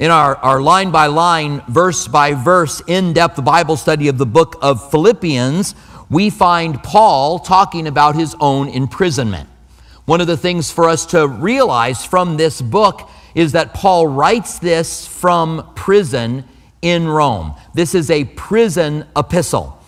In our, our line by line, verse by verse, in depth Bible study of the book of Philippians, we find Paul talking about his own imprisonment. One of the things for us to realize from this book is that Paul writes this from prison in Rome. This is a prison epistle.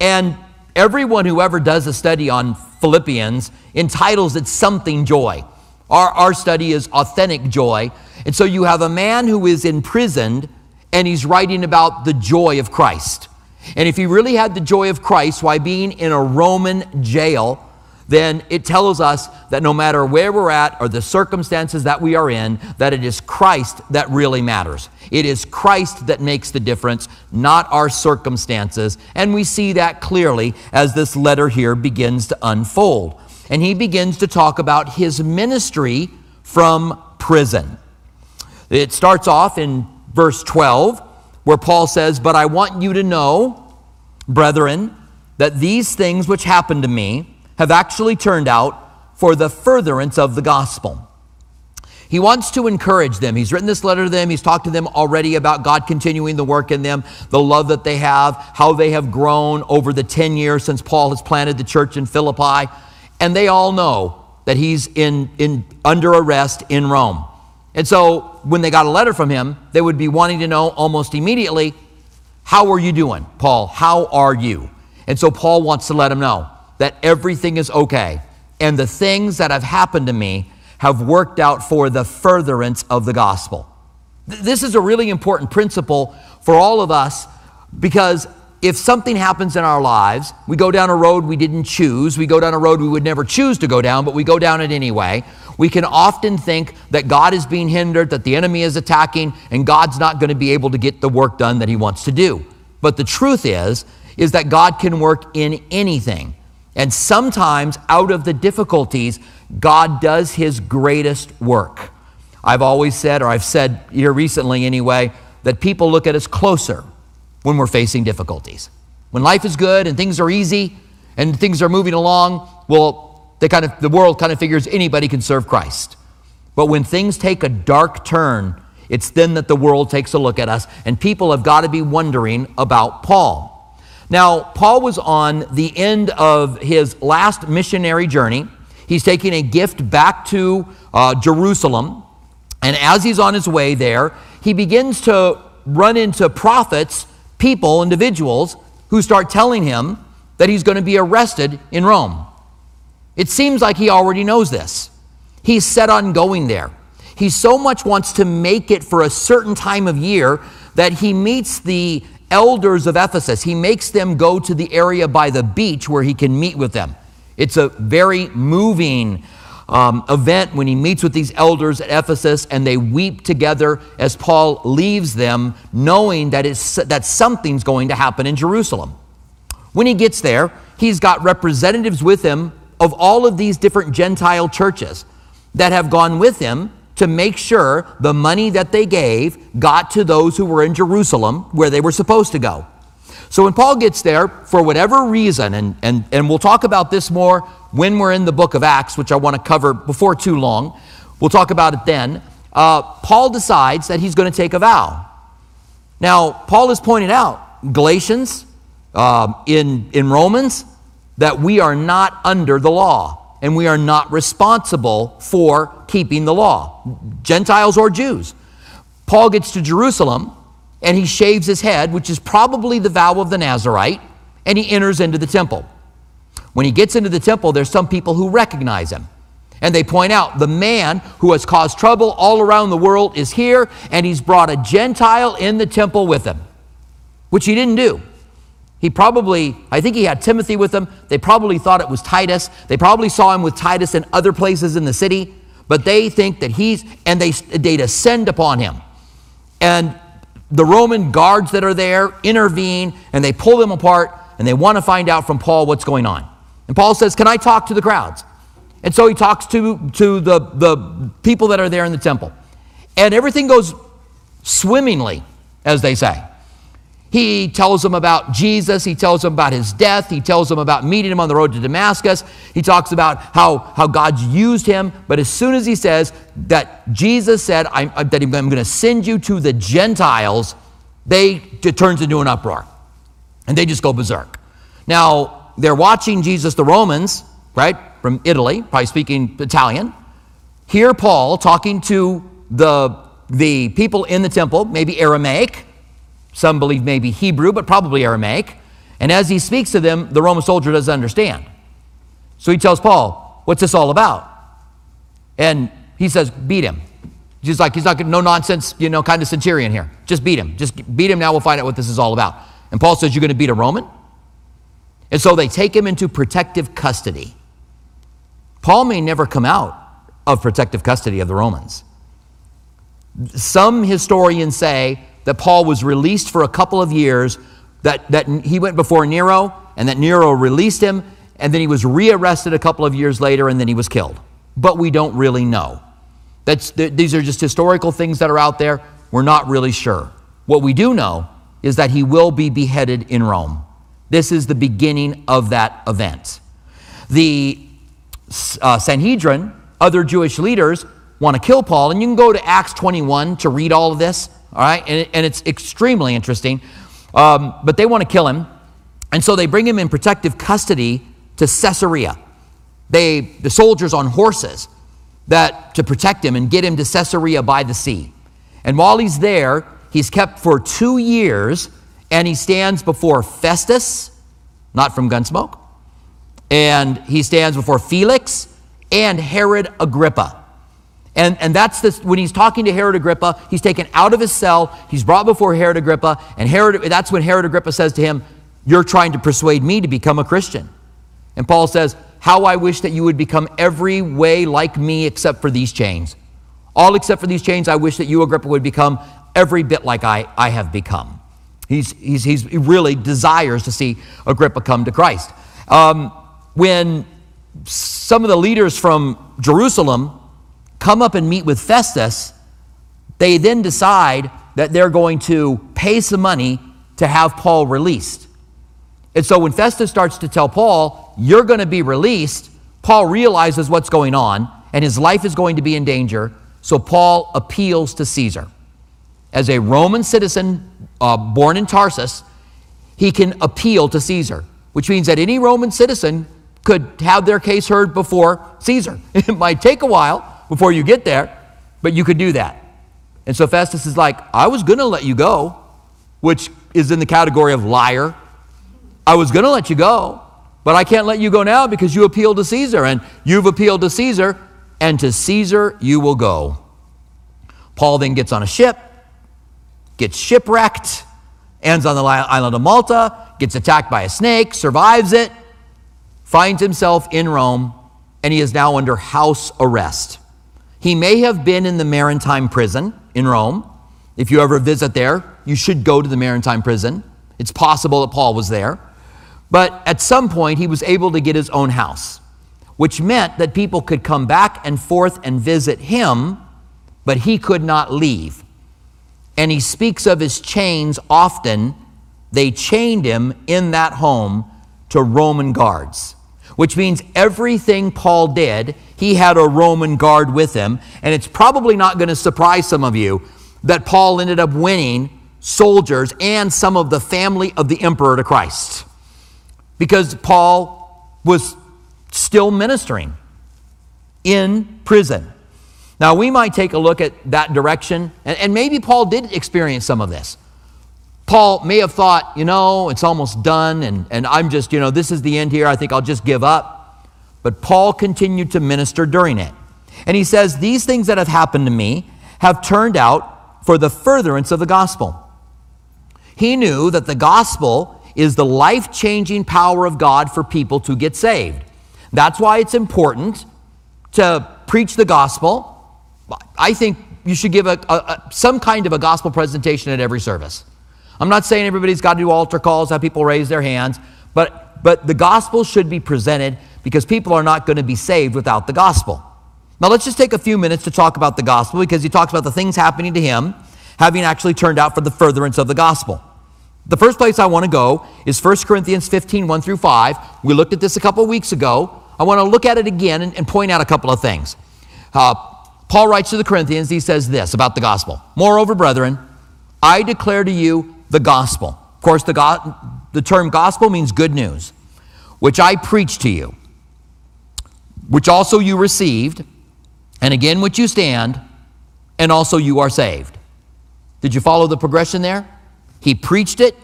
And everyone who ever does a study on Philippians entitles it something joy. Our, our study is authentic joy. And so you have a man who is imprisoned and he's writing about the joy of Christ. And if he really had the joy of Christ while being in a Roman jail, then it tells us that no matter where we're at or the circumstances that we are in, that it is Christ that really matters. It is Christ that makes the difference, not our circumstances. And we see that clearly as this letter here begins to unfold. And he begins to talk about his ministry from prison. It starts off in verse 12, where Paul says, But I want you to know, brethren, that these things which happened to me, have actually turned out for the furtherance of the gospel. He wants to encourage them. He's written this letter to them. He's talked to them already about God continuing the work in them, the love that they have, how they have grown over the 10 years since Paul has planted the church in Philippi. And they all know that he's in, in, under arrest in Rome. And so when they got a letter from him, they would be wanting to know almost immediately, How are you doing, Paul? How are you? And so Paul wants to let them know that everything is okay. And the things that have happened to me have worked out for the furtherance of the gospel. This is a really important principle for all of us because if something happens in our lives, we go down a road we didn't choose, we go down a road we would never choose to go down, but we go down it anyway. We can often think that God is being hindered, that the enemy is attacking, and God's not going to be able to get the work done that he wants to do. But the truth is, is that God can work in anything. And sometimes, out of the difficulties, God does his greatest work. I've always said, or I've said here recently anyway, that people look at us closer when we're facing difficulties. When life is good and things are easy and things are moving along, well, they kind of, the world kind of figures anybody can serve Christ. But when things take a dark turn, it's then that the world takes a look at us, and people have got to be wondering about Paul. Now, Paul was on the end of his last missionary journey. He's taking a gift back to uh, Jerusalem. And as he's on his way there, he begins to run into prophets, people, individuals, who start telling him that he's going to be arrested in Rome. It seems like he already knows this. He's set on going there. He so much wants to make it for a certain time of year that he meets the elders of Ephesus. He makes them go to the area by the beach where he can meet with them. It's a very moving um, event when he meets with these elders at Ephesus and they weep together as Paul leaves them, knowing that, it's, that something's going to happen in Jerusalem. When he gets there, he's got representatives with him of all of these different Gentile churches that have gone with him to make sure the money that they gave got to those who were in Jerusalem where they were supposed to go. So when Paul gets there, for whatever reason, and, and, and we'll talk about this more when we're in the book of Acts, which I want to cover before too long, we'll talk about it then. Uh, Paul decides that he's going to take a vow. Now, Paul has pointed out, Galatians, uh, in, in Romans, that we are not under the law and we are not responsible for keeping the law, Gentiles or Jews. Paul gets to Jerusalem and he shaves his head, which is probably the vow of the Nazarite, and he enters into the temple. When he gets into the temple, there's some people who recognize him. And they point out the man who has caused trouble all around the world is here, and he's brought a Gentile in the temple with him, which he didn't do. He probably, I think he had Timothy with him. They probably thought it was Titus. They probably saw him with Titus in other places in the city, but they think that he's, and they, they descend upon him. And the Roman guards that are there intervene and they pull them apart and they want to find out from Paul what's going on. And Paul says, Can I talk to the crowds? And so he talks to, to the, the people that are there in the temple. And everything goes swimmingly, as they say. He tells them about Jesus. He tells them about his death. He tells them about meeting him on the road to Damascus. He talks about how, how God's used him. But as soon as he says that Jesus said, I'm, uh, that I'm going to send you to the Gentiles, they, it turns into an uproar. And they just go berserk. Now, they're watching Jesus, the Romans, right, from Italy, probably speaking Italian, hear Paul talking to the, the people in the temple, maybe Aramaic some believe maybe Hebrew, but probably Aramaic. And as he speaks to them, the Roman soldier doesn't understand. So he tells Paul, What's this all about? And he says, Beat him. He's like, he's not no nonsense, you know, kind of centurion here. Just beat him. Just beat him now. We'll find out what this is all about. And Paul says, You're going to beat a Roman? And so they take him into protective custody. Paul may never come out of protective custody of the Romans. Some historians say that Paul was released for a couple of years, that, that he went before Nero, and that Nero released him, and then he was rearrested a couple of years later, and then he was killed. But we don't really know. That's, these are just historical things that are out there. We're not really sure. What we do know is that he will be beheaded in Rome. This is the beginning of that event. The uh, Sanhedrin, other Jewish leaders, want to kill Paul, and you can go to Acts 21 to read all of this all right? And, and it's extremely interesting. Um, but they want to kill him. And so they bring him in protective custody to Caesarea. They, the soldiers on horses that to protect him and get him to Caesarea by the sea. And while he's there, he's kept for two years and he stands before Festus, not from Gunsmoke, and he stands before Felix and Herod Agrippa. And, and that's this, when he's talking to Herod Agrippa, he's taken out of his cell, he's brought before Herod Agrippa, and Herod, that's when Herod Agrippa says to him, You're trying to persuade me to become a Christian. And Paul says, How I wish that you would become every way like me except for these chains. All except for these chains, I wish that you, Agrippa, would become every bit like I, I have become. He's, he's, he's, he really desires to see Agrippa come to Christ. Um, when some of the leaders from Jerusalem come up and meet with Festus, they then decide that they're going to pay some money to have Paul released. And so when Festus starts to tell Paul, you're going to be released, Paul realizes what's going on and his life is going to be in danger. So Paul appeals to Caesar. As a Roman citizen uh, born in Tarsus, he can appeal to Caesar, which means that any Roman citizen could have their case heard before Caesar. It might take a while, before you get there, but you could do that. And so Festus is like, I was going to let you go, which is in the category of liar. I was going to let you go, but I can't let you go now because you appealed to Caesar, and you've appealed to Caesar, and to Caesar you will go. Paul then gets on a ship, gets shipwrecked, ends on the island of Malta, gets attacked by a snake, survives it, finds himself in Rome, and he is now under house arrest. He may have been in the maritime prison in Rome. If you ever visit there, you should go to the maritime prison. It's possible that Paul was there. But at some point, he was able to get his own house, which meant that people could come back and forth and visit him, but he could not leave. And he speaks of his chains often. They chained him in that home to Roman guards which means everything Paul did, he had a Roman guard with him. And it's probably not going to surprise some of you that Paul ended up winning soldiers and some of the family of the emperor to Christ because Paul was still ministering in prison. Now, we might take a look at that direction, and, and maybe Paul did experience some of this. Paul may have thought, you know, it's almost done, and, and I'm just, you know, this is the end here. I think I'll just give up. But Paul continued to minister during it. And he says, These things that have happened to me have turned out for the furtherance of the gospel. He knew that the gospel is the life changing power of God for people to get saved. That's why it's important to preach the gospel. I think you should give a, a, a, some kind of a gospel presentation at every service. I'm not saying everybody's got to do altar calls, have people raise their hands, but, but the gospel should be presented because people are not going to be saved without the gospel. Now, let's just take a few minutes to talk about the gospel because he talks about the things happening to him having actually turned out for the furtherance of the gospel. The first place I want to go is 1 Corinthians 15, 1 through 5. We looked at this a couple weeks ago. I want to look at it again and, and point out a couple of things. Uh, Paul writes to the Corinthians, he says this about the gospel Moreover, brethren, I declare to you the gospel. Of course, the, go- the term gospel means good news, which I preach to you, which also you received, and again which you stand, and also you are saved. Did you follow the progression there? He preached it,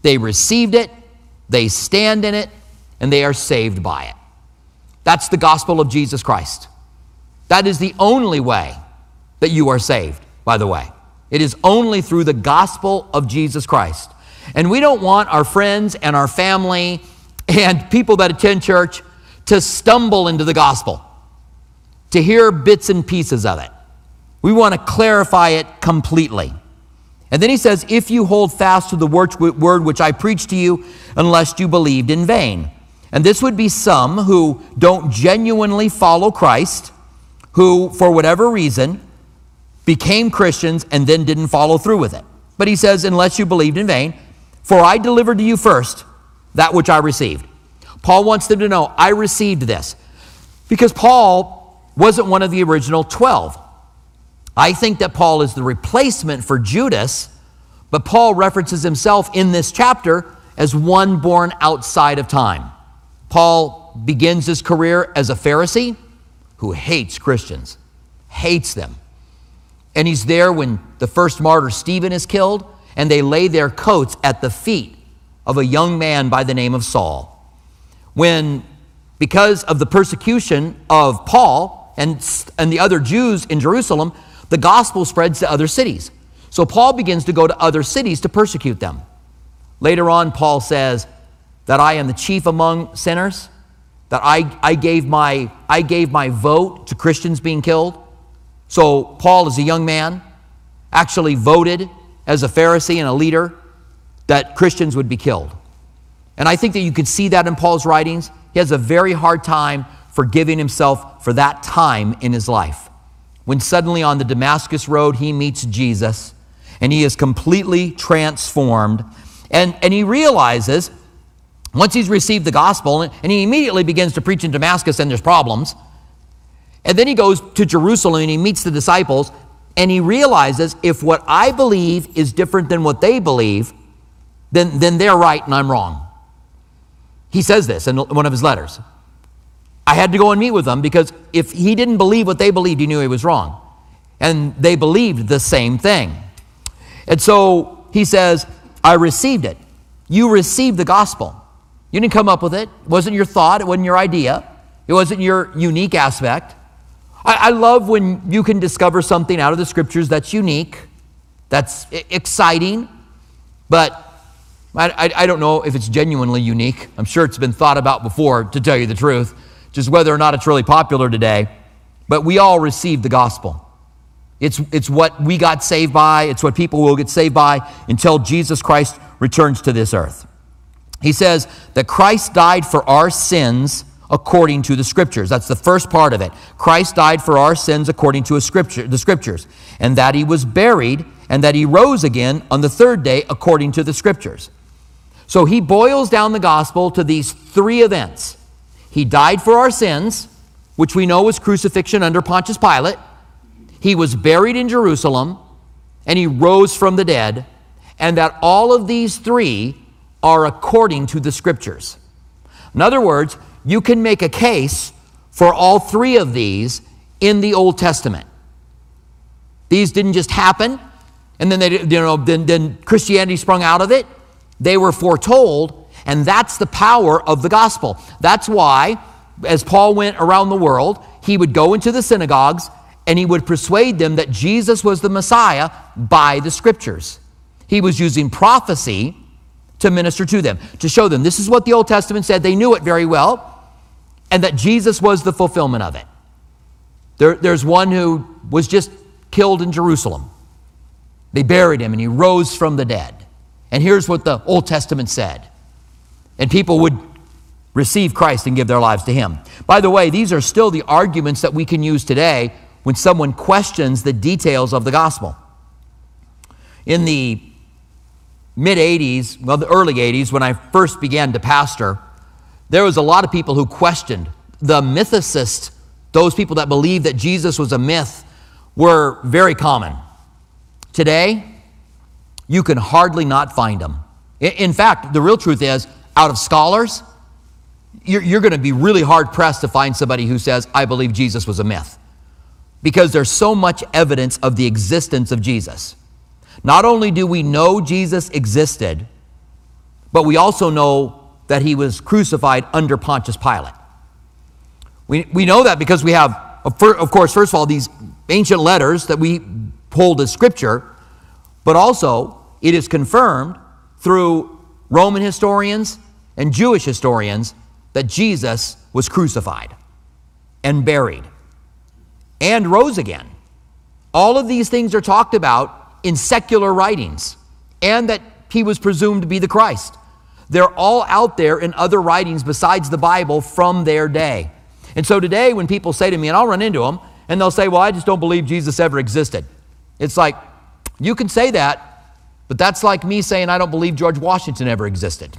they received it, they stand in it, and they are saved by it. That's the gospel of Jesus Christ. That is the only way that you are saved, by the way. It is only through the gospel of Jesus Christ. And we don't want our friends and our family and people that attend church to stumble into the gospel, to hear bits and pieces of it. We want to clarify it completely. And then he says, If you hold fast to the word which I preached to you, unless you believed in vain. And this would be some who don't genuinely follow Christ, who, for whatever reason, became Christians and then didn't follow through with it. But he says, Unless you believed in vain, for I delivered to you first that which I received. Paul wants them to know, I received this. Because Paul wasn't one of the original 12. I think that Paul is the replacement for Judas, but Paul references himself in this chapter as one born outside of time. Paul begins his career as a Pharisee who hates Christians, hates them. And he's there when the first martyr, Stephen, is killed, and they lay their coats at the feet of a young man by the name of Saul. When, because of the persecution of Paul and, and the other Jews in Jerusalem, the gospel spreads to other cities. So Paul begins to go to other cities to persecute them. Later on, Paul says that I am the chief among sinners, that I, I, gave, my, I gave my vote to Christians being killed. So Paul, as a young man, actually voted as a Pharisee and a leader that Christians would be killed. And I think that you can see that in Paul's writings. He has a very hard time forgiving himself for that time in his life when suddenly on the Damascus Road he meets Jesus and he is completely transformed. And, and he realizes, once he's received the gospel, and he immediately begins to preach in Damascus and there's problems. And then he goes to Jerusalem and he meets the disciples and he realizes if what I believe is different than what they believe, then, then they're right and I'm wrong. He says this in one of his letters. I had to go and meet with them because if he didn't believe what they believed, he knew he was wrong. And they believed the same thing. And so he says, I received it. You received the gospel. You didn't come up with it. It wasn't your thought, it wasn't your idea, it wasn't your unique aspect. I, I love when you can discover something out of the scriptures that's unique, that's exciting, but I, I, I don't know if it's genuinely unique. I'm sure it's been thought about before, to tell you the truth just whether or not it's really popular today. But we all received the gospel. It's, it's what we got saved by, it's what people will get saved by until Jesus Christ returns to this earth. He says that Christ died for our sins according to the scriptures. That's the first part of it. Christ died for our sins according to a scripture, the scriptures, and that he was buried and that he rose again on the third day according to the scriptures. So he boils down the gospel to these three events he died for our sins, which we know was crucifixion under Pontius Pilate. He was buried in Jerusalem, and he rose from the dead, and that all of these three are according to the scriptures. In other words, you can make a case for all three of these in the Old Testament. These didn't just happen, and then they, you know, then, then Christianity sprung out of it. They were foretold, and that's the power of the gospel. That's why, as Paul went around the world, he would go into the synagogues and he would persuade them that Jesus was the Messiah by the scriptures. He was using prophecy to minister to them, to show them this is what the Old Testament said. They knew it very well, and that Jesus was the fulfillment of it. There, there's one who was just killed in Jerusalem. They buried him and he rose from the dead. And here's what the Old Testament said and people would receive Christ and give their lives to Him. By the way, these are still the arguments that we can use today when someone questions the details of the gospel. In the mid 80s, well, the early 80s, when I first began to pastor, there was a lot of people who questioned the mythicists, those people that believed that Jesus was a myth, were very common. Today, you can hardly not find them. In fact, the real truth is, out of scholars, you're, you're going to be really hard pressed to find somebody who says, I believe Jesus was a myth. Because there's so much evidence of the existence of Jesus. Not only do we know Jesus existed, but we also know that he was crucified under Pontius Pilate. We, we know that because we have, of course, first of all, these ancient letters that we hold as scripture, but also it is confirmed through Roman historians and Jewish historians that Jesus was crucified and buried and rose again. All of these things are talked about in secular writings and that he was presumed to be the Christ. They're all out there in other writings besides the Bible from their day. And so today, when people say to me, and I'll run into them, and they'll say, Well, I just don't believe Jesus ever existed. It's like, you can say that, but that's like me saying I don't believe George Washington ever existed.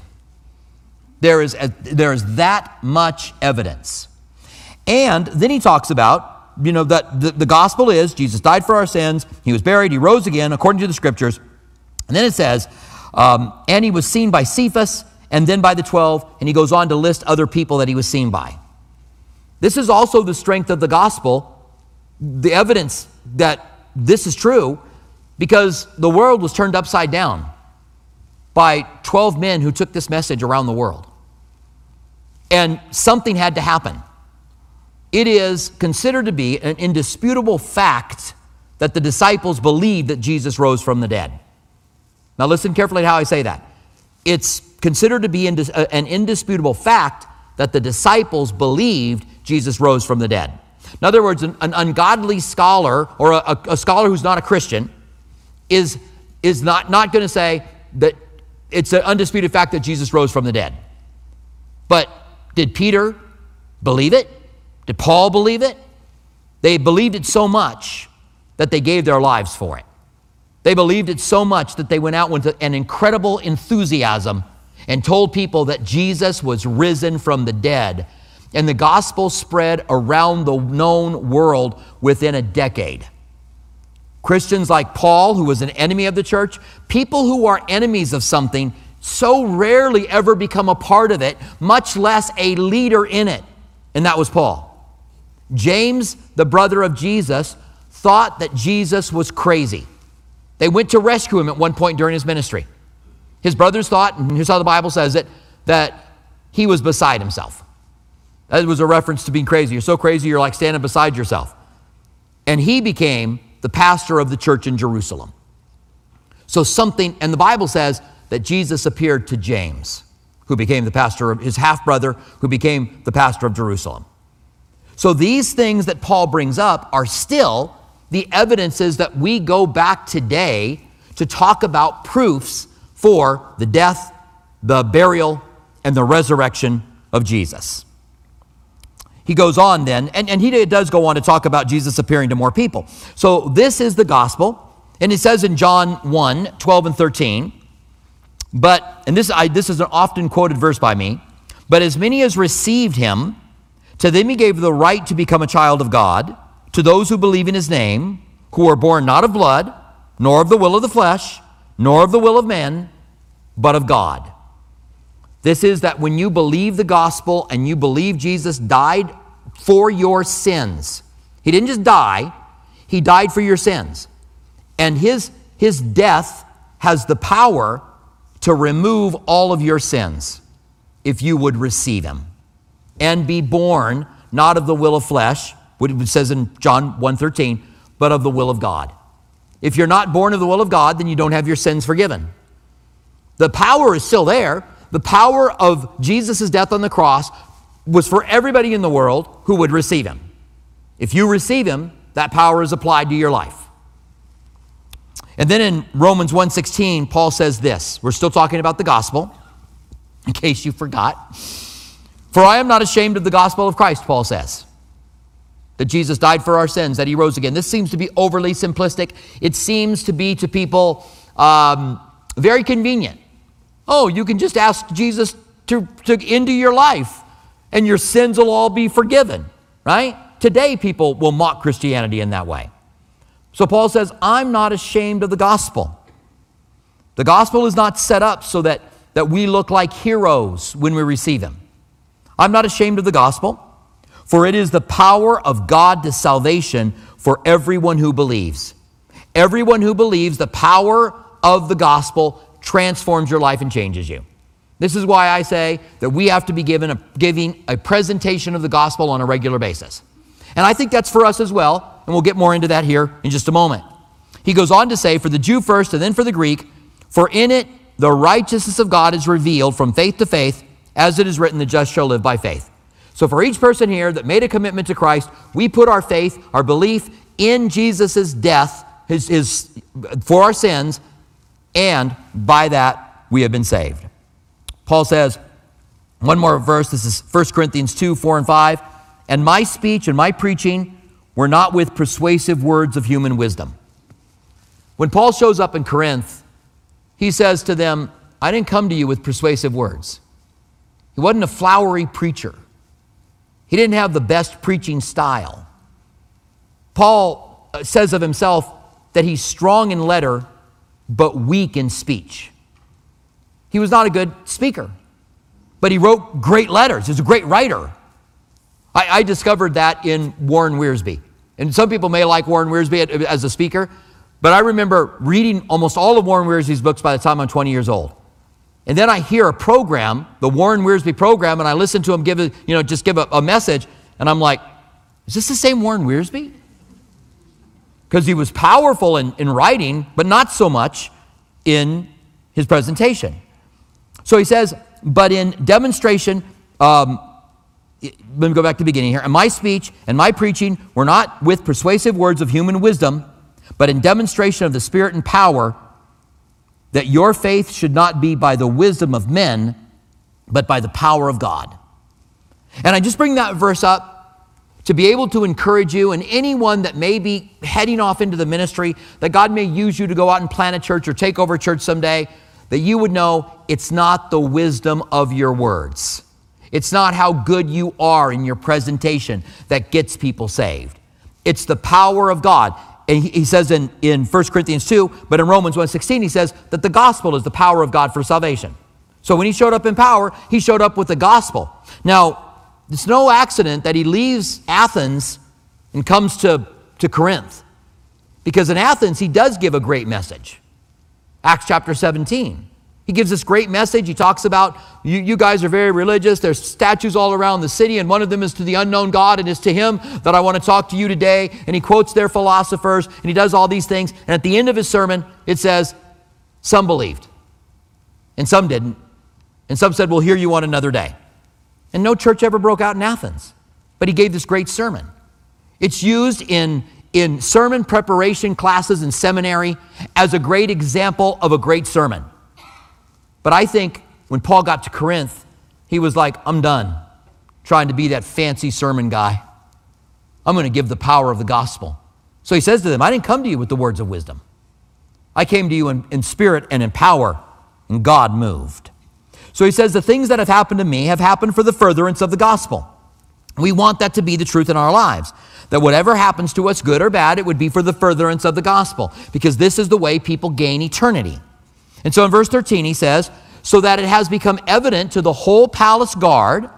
There is, a, there is that much evidence. And then he talks about, you know, that the, the gospel is Jesus died for our sins, he was buried, he rose again, according to the scriptures. And then it says, um, and he was seen by Cephas and then by the 12, and he goes on to list other people that he was seen by. This is also the strength of the gospel, the evidence that this is true, because the world was turned upside down by 12 men who took this message around the world. And something had to happen. It is considered to be an indisputable fact that the disciples believed that Jesus rose from the dead. Now, listen carefully to how I say that. It's considered to be uh, an indisputable fact that the disciples believed Jesus rose from the dead. In other words, an, an ungodly scholar or a, a, scholar who's not a Christian is, is not, not going to say that it's an undisputed fact that Jesus rose from the dead. But did Peter believe it? Did Paul believe it? They believed it so much that they gave their lives for it. They believed it so much that they went out with an incredible enthusiasm and told people that Jesus was risen from the dead. And the gospel spread around the known world within a decade. Christians like Paul, who was an enemy of the church, people who are enemies of something so rarely ever become a part of it, much less a leader in it. And that was Paul. James, the brother of Jesus, thought that Jesus was crazy. They went to rescue him at one point during his ministry. His brothers thought, and here's how the Bible says it, that he was beside himself. That was a reference to being crazy. You're so crazy, you're like standing beside yourself. And he became the pastor of the church in Jerusalem. So something, and the Bible says that Jesus appeared to James, who became the pastor of his half brother, who became the pastor of Jerusalem. So these things that Paul brings up are still the evidences that we go back today to talk about proofs for the death, the burial, and the resurrection of Jesus he goes on then, and, and he does go on to talk about Jesus appearing to more people. So this is the gospel. And it says in John 1 12 and 13, but, and this, I, this is an often quoted verse by me, but as many as received him, to them he gave the right to become a child of God, to those who believe in his name, who are born not of blood, nor of the will of the flesh, nor of the will of men, but of God. This is that when you believe the gospel and you believe Jesus died for your sins, he didn't just die, he died for your sins. And his, his death has the power to remove all of your sins if you would receive him and be born not of the will of flesh, which it says in John 1:13, but of the will of God. If you're not born of the will of God, then you don't have your sins forgiven. The power is still there, the power of Jesus' death on the cross was for everybody in the world who would receive him. If you receive him, that power is applied to your life. And then in Romans 1:16, Paul says this. We're still talking about the gospel, in case you forgot. For I am not ashamed of the gospel of Christ, Paul says. That Jesus died for our sins, that he rose again. This seems to be overly simplistic. It seems to be to people um, Very convenient. Oh, you can just ask Jesus to, to into your life and your sins will all be forgiven, right? Today, people will mock Christianity in that way. So Paul says, I'm not ashamed of the gospel. The gospel is not set up so that, that we look like heroes when we receive Him. I'm not ashamed of the gospel, for it is the power of God to salvation for everyone who believes. Everyone who believes the power of the gospel transforms your life and changes you. This is why I say that we have to be given a, giving a presentation of the gospel on a regular basis. And I think that's for us as well, and we'll get more into that here in just a moment. He goes on to say, For the Jew first and then for the Greek, for in it the righteousness of God is revealed from faith to faith, as it is written, the just shall live by faith. So for each person here that made a commitment to Christ, we put our faith, our belief in Jesus' death his, his, for our sins, and by that we have been saved. Paul says, one more verse, this is 1 Corinthians 2 4 and 5. And my speech and my preaching were not with persuasive words of human wisdom. When Paul shows up in Corinth, he says to them, I didn't come to you with persuasive words. He wasn't a flowery preacher, he didn't have the best preaching style. Paul uh, says of himself that he's strong in letter, but weak in speech. He was not a good speaker, but he wrote great letters. He was a great writer. I, I discovered that in Warren Wiersbe. And some people may like Warren Wiersbe as a speaker, but I remember reading almost all of Warren Wiersbe's books by the time I'm 20 years old. And then I hear a program, the Warren Wiersbe program, and I listen to him give, a, you know, just give a, a message, and I'm like, is this the same Warren Wiersbe? Because he was powerful in, in writing, but not so much in his presentation. So he says, but in demonstration, um, let me go back to the beginning here. And my speech and my preaching were not with persuasive words of human wisdom, but in demonstration of the Spirit and power, that your faith should not be by the wisdom of men, but by the power of God. And I just bring that verse up to be able to encourage you and anyone that may be heading off into the ministry, that God may use you to go out and plant a church or take over a church someday that you would know it's not the wisdom of your words. It's not how good you are in your presentation that gets people saved. It's the power of God. And he says in, in 1 Corinthians 2, but in Romans 1.16, he says that the gospel is the power of God for salvation. So when he showed up in power, he showed up with the gospel. Now, it's no accident that he leaves Athens and comes to, to Corinth. Because in Athens, he does give a great message. Acts chapter 17. He gives this great message. He talks about you, you, guys are very religious. There's statues all around the city, and one of them is to the unknown God, and it's to him that I want to talk to you today. And he quotes their philosophers, and he does all these things. And at the end of his sermon, it says, Some believed, and some didn't. And some said, We'll hear you on another day. And no church ever broke out in Athens, but he gave this great sermon. It's used in in sermon preparation classes in seminary as a great example of a great sermon. But I think when Paul got to Corinth, he was like, I'm done trying to be that fancy sermon guy. I'm going to give the power of the gospel. So he says to them, I didn't come to you with the words of wisdom. I came to you in, in spirit and in power, and God moved. So he says, The things that have happened to me have happened for the furtherance of the gospel. We want that to be the truth in our lives. That whatever happens to us, good or bad, it would be for the furtherance of the gospel, because this is the way people gain eternity. And so in verse 13, he says, So that it has become evident to the whole palace guard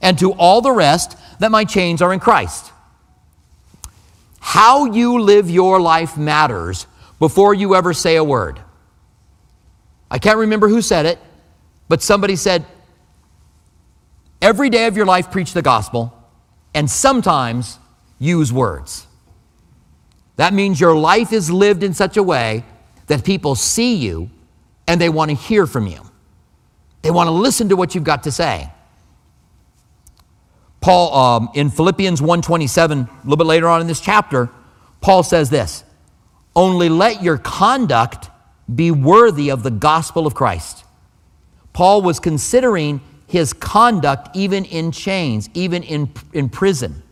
and to all the rest that my chains are in Christ. How you live your life matters before you ever say a word. I can't remember who said it, but somebody said, Every day of your life, preach the gospel, and sometimes use words. That means your life is lived in such a way that people see you and they want to hear from you. They want to listen to what you've got to say. Paul, um, in Philippians 1.27, a little bit later on in this chapter, Paul says this, Only let your conduct be worthy of the gospel of Christ. Paul was considering his conduct even in chains, even in, in prison.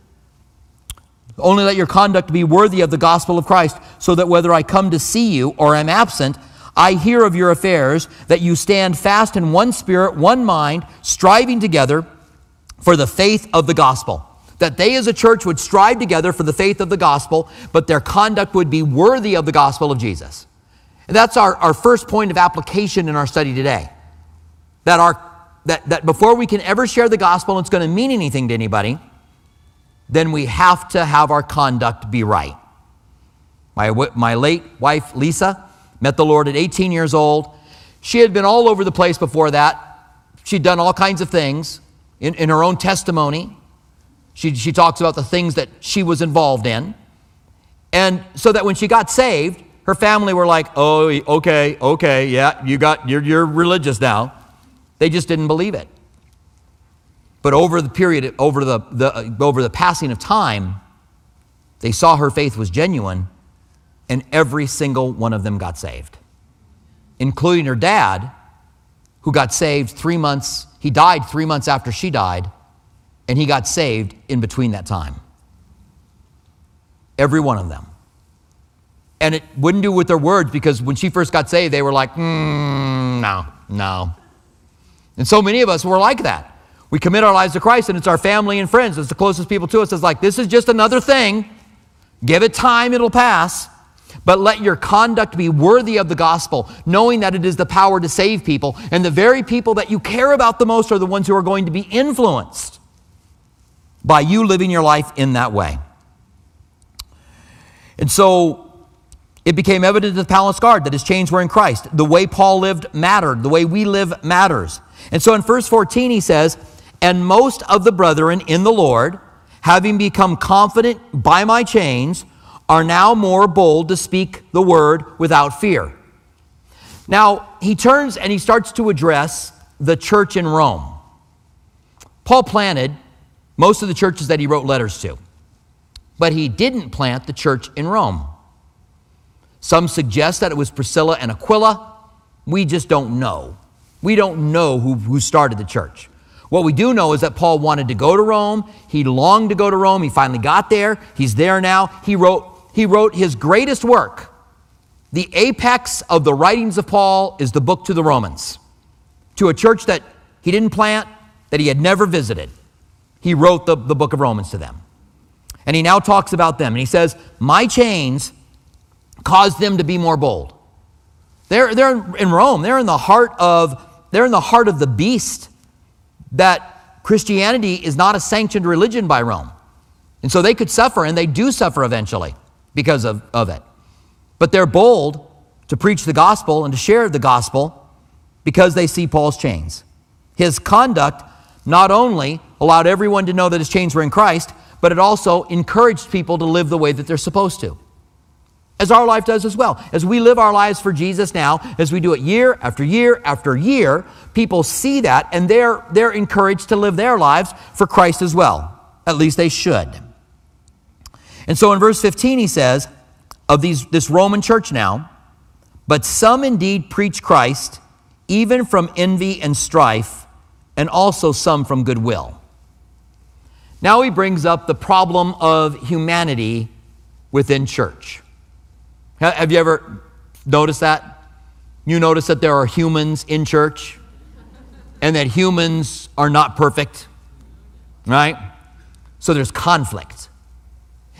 Only let your conduct be worthy of the gospel of Christ, so that whether I come to see you or am absent, I hear of your affairs, that you stand fast in one spirit, one mind, striving together for the faith of the gospel. That they as a church would strive together for the faith of the gospel, but their conduct would be worthy of the gospel of Jesus. And that's our, our first point of application in our study today. That, our, that, that before we can ever share the gospel and it's going to mean anything to anybody, then we have to have our conduct be right. My, my late wife, Lisa, met the Lord at 18 years old. She had been all over the place before that. She'd done all kinds of things in, in her own testimony. She, she talks about the things that she was involved in. And so that when she got saved, her family were like, oh, okay, okay, yeah, you got, you're, you're religious now. They just didn't believe it. But over the period, over the, the, over the passing of time, they saw her faith was genuine, and every single one of them got saved, including her dad, who got saved three months. He died three months after she died, and he got saved in between that time. Every one of them. And it wouldn't do with their words because when she first got saved, they were like, mm, no, no. And so many of us were like that. We commit our lives to Christ, and it's our family and friends. It's the closest people to us. It's like, this is just another thing. Give it time, it'll pass. But let your conduct be worthy of the gospel, knowing that it is the power to save people. And the very people that you care about the most are the ones who are going to be influenced by you living your life in that way. And so it became evident to the palace guard that his chains were in Christ. The way Paul lived mattered, the way we live matters. And so in verse 14, he says, and most of the brethren in the Lord, having become confident by my chains, are now more bold to speak the word without fear. Now, he turns and he starts to address the church in Rome. Paul planted most of the churches that he wrote letters to, but he didn't plant the church in Rome. Some suggest that it was Priscilla and Aquila. We just don't know. We don't know who, who started the church. What we do know is that Paul wanted to go to Rome. He longed to go to Rome. He finally got there. He's there now. He wrote, he wrote his greatest work. The apex of the writings of Paul is the book to the Romans, to a church that he didn't plant, that he had never visited. He wrote the, the book of Romans to them. And he now talks about them. And he says, My chains caused them to be more bold. They're, they're in Rome. They're in the heart of, they're in the heart of the beast that Christianity is not a sanctioned religion by Rome. And so they could suffer, and they do suffer eventually because of, of it. But they're bold to preach the gospel and to share the gospel because they see Paul's chains. His conduct not only allowed everyone to know that his chains were in Christ, but it also encouraged people to live the way that they're supposed to as our life does as well. As we live our lives for Jesus now, as we do it year after year after year, people see that and they're, they're encouraged to live their lives for Christ as well. At least they should. And so in verse 15, he says, of these, this Roman church now, but some indeed preach Christ, even from envy and strife, and also some from goodwill. Now he brings up the problem of humanity within church. Have you ever noticed that? You notice that there are humans in church and that humans are not perfect, right? So there's conflict.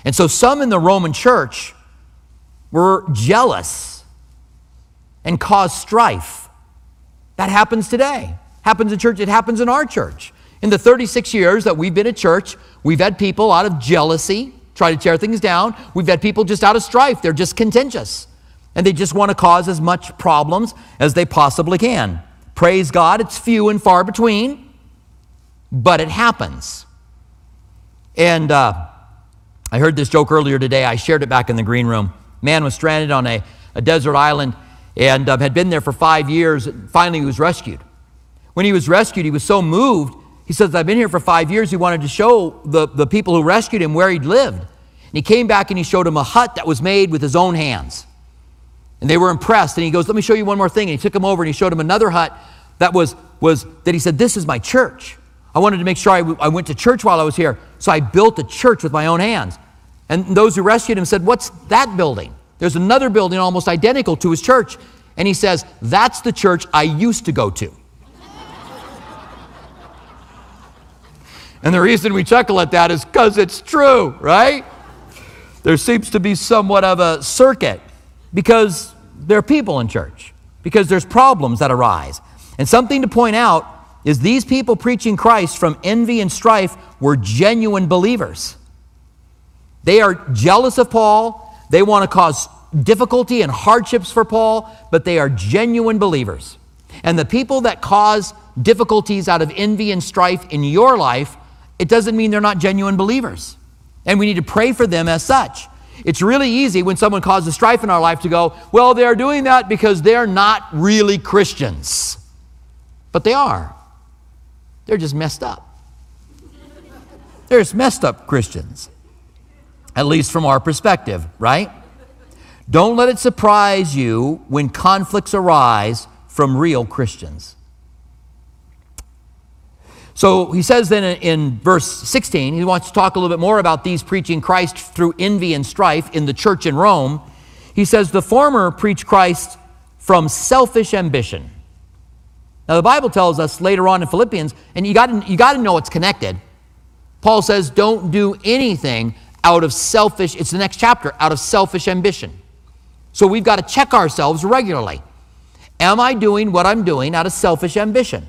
And so some in the Roman church were jealous and caused strife. That happens today. Happens in church, it happens in our church. In the 36 years that we've been at church, we've had people out of jealousy, try to tear things down. We've had people just out of strife, they're just contentious. And they just want to cause as much problems as they possibly can. Praise God, it's few and far between, but it happens. And uh, I heard this joke earlier today. I shared it back in the green room. Man was stranded on a, a desert island and uh, had been there for five years. Finally, he was rescued. When he was rescued, he was so moved he says, I've been here for five years. He wanted to show the, the people who rescued him where he'd lived. And he came back and he showed him a hut that was made with his own hands. And they were impressed. And he goes, Let me show you one more thing. And he took him over and he showed him another hut that was, was that he said, This is my church. I wanted to make sure I, w- I went to church while I was here. So I built a church with my own hands. And those who rescued him said, What's that building? There's another building almost identical to his church. And he says, That's the church I used to go to. and the reason we chuckle at that is because it's true, right? There seems to be somewhat of a circuit because there are people in church, because there's problems that arise. And something to point out is these people preaching Christ from envy and strife were genuine believers. They are jealous of Paul. They want to cause difficulty and hardships for Paul, but they are genuine believers. And the people that cause difficulties out of envy and strife in your life, it doesn't mean they're not genuine believers. And we need to pray for them as such. It's really easy when someone causes strife in our life to go, well, they're doing that because they're not really Christians. But they are. They're just messed up. They're just messed up Christians, at least from our perspective, right? Don't let it surprise you when conflicts arise from real Christians. So he says then in, verse 16, he wants to talk a little bit more about these preaching Christ through envy and strife in the church in Rome. He says, The former preach Christ from selfish ambition. Now, the Bible tells us later on in Philippians, and you got you to know it's connected. Paul says, Don't do anything out of selfish, it's the next chapter, out of selfish ambition. So we've got to check ourselves regularly. Am I doing what I'm doing out of selfish ambition?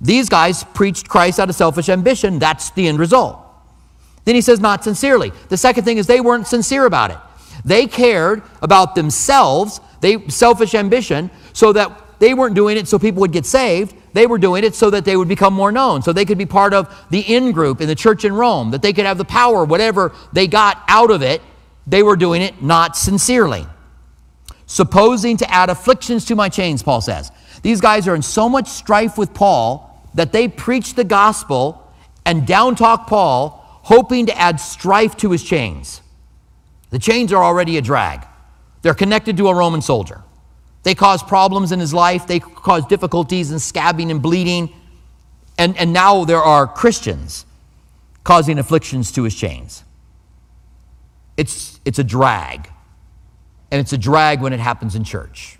These guys preached Christ out of selfish ambition. That's the end result. Then he says, not sincerely. The second thing is they weren't sincere about it. They cared about themselves, they selfish ambition, so that they weren't doing it so people would get saved. They were doing it so that they would become more known, so they could be part of the in group in the church in Rome, that they could have the power, whatever they got out of it, they were doing it not sincerely. Supposing to add afflictions to my chains, Paul says. These guys are in so much strife with Paul that they preach the gospel and down talk Paul, hoping to add strife to his chains. The chains are already a drag, they're connected to a Roman soldier. They cause problems in his life, they cause difficulties and scabbing and bleeding. And, and now there are Christians causing afflictions to his chains. It's, it's a drag. And it's a drag when it happens in church,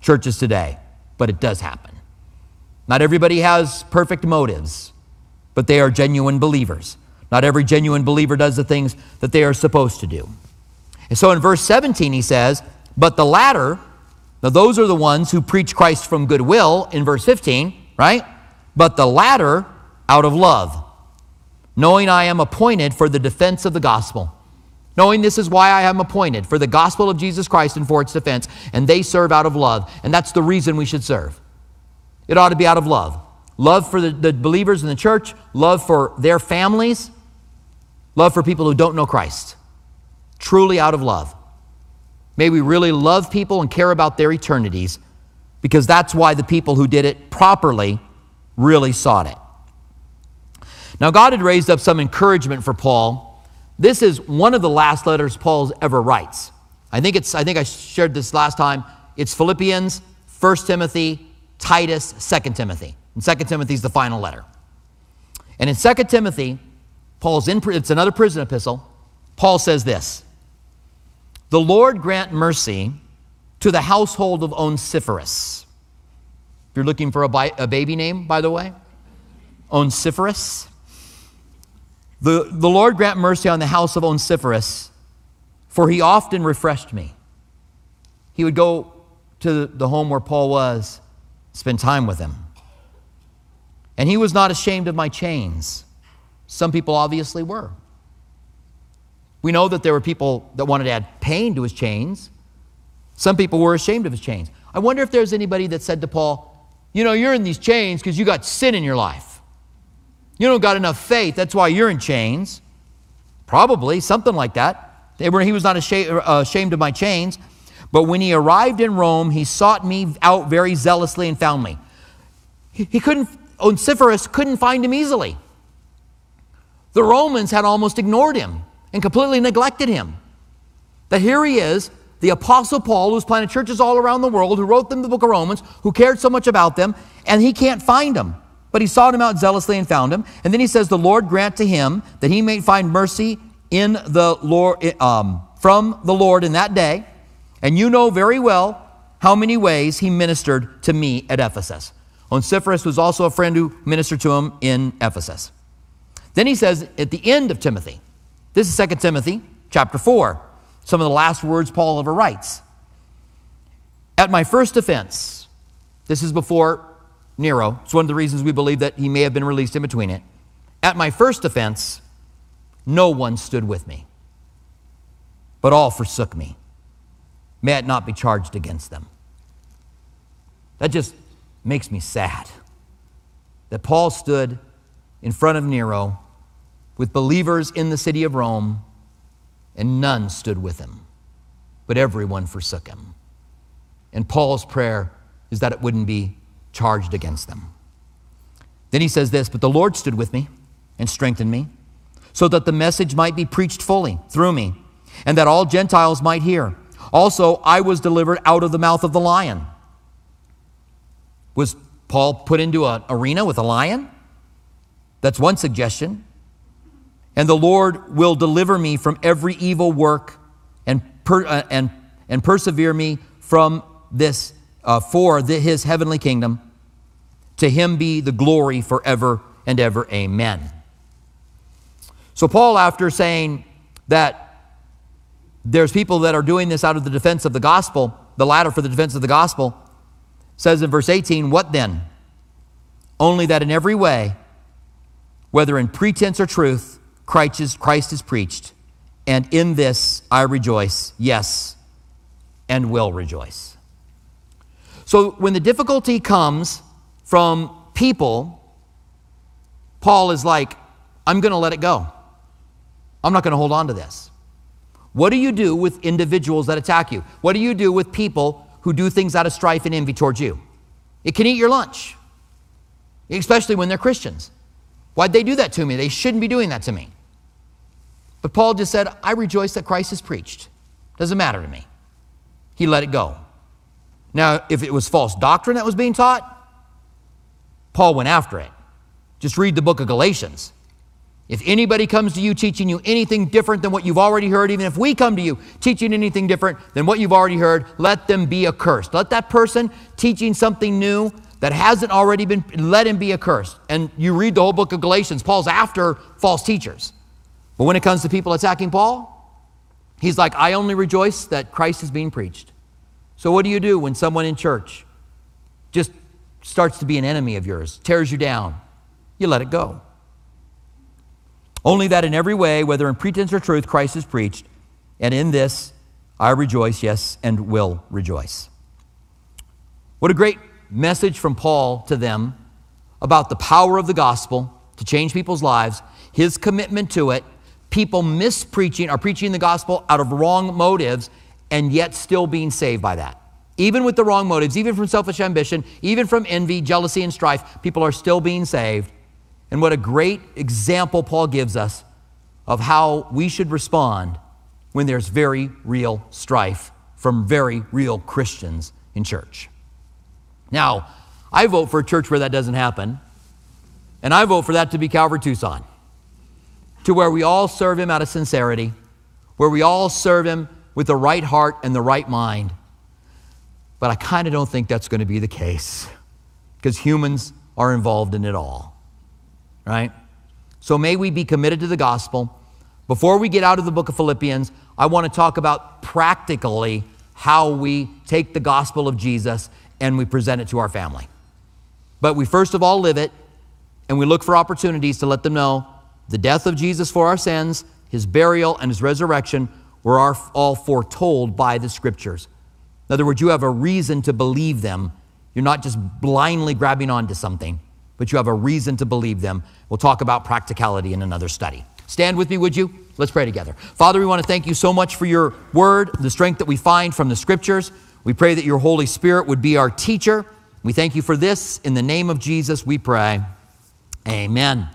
churches today, but it does happen. Not everybody has perfect motives, but they are genuine believers. Not every genuine believer does the things that they are supposed to do. And so in verse 17, he says, But the latter, now those are the ones who preach Christ from goodwill in verse 15, right? But the latter out of love, knowing I am appointed for the defense of the gospel knowing this is why I am appointed for the gospel of Jesus Christ and for its defense, and they serve out of love. And that's the reason we should serve. It ought to be out of love love for the, the believers in the church, love for their families, love for people who don't know Christ. Truly out of love. May we really love people and care about their eternities because that's why the people who did it properly really sought it. Now, God had raised up some encouragement for Paul this is one of the last letters Paul ever writes. I think it's I think I shared this last time. It's Philippians, 1 Timothy, Titus, 2 Timothy. And 2 Timothy is the final letter. And in 2 Timothy, Paul's in it's another prison epistle. Paul says this: "The Lord grant mercy to the household of Onesiphorus." If you're looking for a, bi- a baby name, by the way, Onesiphorus. The, the Lord grant mercy on the house of Onesiphorus, for he often refreshed me. He would go to the home where Paul was, spend time with him. And he was not ashamed of my chains. Some people obviously were. We know that there were people that wanted to add pain to his chains. Some people were ashamed of his chains. I wonder if there's anybody that said to Paul, You know, you're in these chains because you got sin in your life. You don't got enough faith. That's why you're in chains. Probably, something like that. He was not uh, ashamed of my chains. But when he arrived in Rome, he sought me out very zealously and found me. He couldn't, Onesiphorus couldn't find him easily. The Romans had almost ignored him and completely neglected him. That here he is, the Apostle Paul, who's planted churches all around the world, who wrote them the book of Romans, who cared so much about them, and he can't find them. But he sought him out zealously and found him. And then he says, The Lord grant to him that he may find mercy in the Lord, um, from the Lord in that day. And you know very well how many ways he ministered to me at Ephesus. Onesiphorus was also a friend who ministered to him in Ephesus. Then he says at the end of Timothy, this is 2 Timothy chapter 4, some of the last words Paul ever writes. At my first offense, this is before Nero, it's one of the reasons we believe that he may have been released in between it. At my first offense, no one stood with me, but all forsook me. May it not be charged against them. That just makes me sad that Paul stood in front of Nero with believers in the city of Rome, and none stood with him, but everyone forsook him. And Paul's prayer is that it wouldn't be charged against them. Then he says this But the Lord stood with me and strengthened me, so that the message might be preached fully through me, and that all Gentiles might hear. Also, I was delivered out of the mouth of the lion. Was Paul put into an arena with a lion? That's one suggestion. And the Lord will deliver me from every evil work and, per, uh, and, and persevere me from this, uh, for the, his heavenly kingdom. To him be the glory forever and ever. Amen. So, Paul, after saying that there's people that are doing this out of the defense of the gospel, the latter for the defense of the gospel, says in verse 18, What then? Only that in every way, whether in pretense or truth, Christ is, Christ is preached, and in this I rejoice, yes, and will rejoice. So when the difficulty comes from people, Paul is like, I'm going to let it go. I'm not going to hold on to this. What do you do with individuals that attack you? What do you do with people who do things out of strife and envy towards you? It can eat your lunch, especially when they're Christians. Why'd they do that to me? They shouldn't be doing that to me. But Paul just said, I rejoice that Christ is preached. Doesn't matter to me. He let it go. Now, if it was false doctrine that was being taught, Paul went after it. Just read the book of Galatians. If anybody comes to you teaching you anything different than what you've already heard, even if we come to you teaching anything different than what you've already heard, let them be accursed. Let that person teaching something new that hasn't already been, let him be accursed. And you read the whole book of Galatians, Paul's after false teachers. But when it comes to people attacking Paul, he's like, I only rejoice that Christ is being preached. So what do you do when someone in church just starts to be an enemy of yours, tears you down? You let it go. Only that in every way, whether in pretense or truth, Christ is preached, and in this I rejoice, yes, and will rejoice. What a great message from Paul to them about the power of the gospel to change people's lives, his commitment to it, people mispreaching or preaching the gospel out of wrong motives, and yet still being saved by that. Even with the wrong motives, even from selfish ambition, even from envy, jealousy, and strife, people are still being saved. And what a great example Paul gives us of how we should respond when there's very real strife from very real Christians in church. Now, I vote for a church where that doesn't happen, and I vote for that to be Calvary Tucson, to where we all serve Him out of sincerity, where we all serve Him with the right heart and the right mind. But I kind of don't think that's going to be the case because humans are involved in it all, right? So may we be committed to the gospel. Before we get out of the book of Philippians, I want to talk about practically how we take the gospel of Jesus and we present it to our family. But we first of all live it, and we look for opportunities to let them know the death of Jesus for our sins, his burial, and his resurrection were all foretold by the scriptures. In other words, you have a reason to believe them. You're not just blindly grabbing onto something, but you have a reason to believe them. We'll talk about practicality in another study. Stand with me, would you? Let's pray together. Father, we want to thank you so much for your word, the strength that we find from the scriptures. We pray that your Holy Spirit would be our teacher. We thank you for this. In the name of Jesus, we pray. Amen.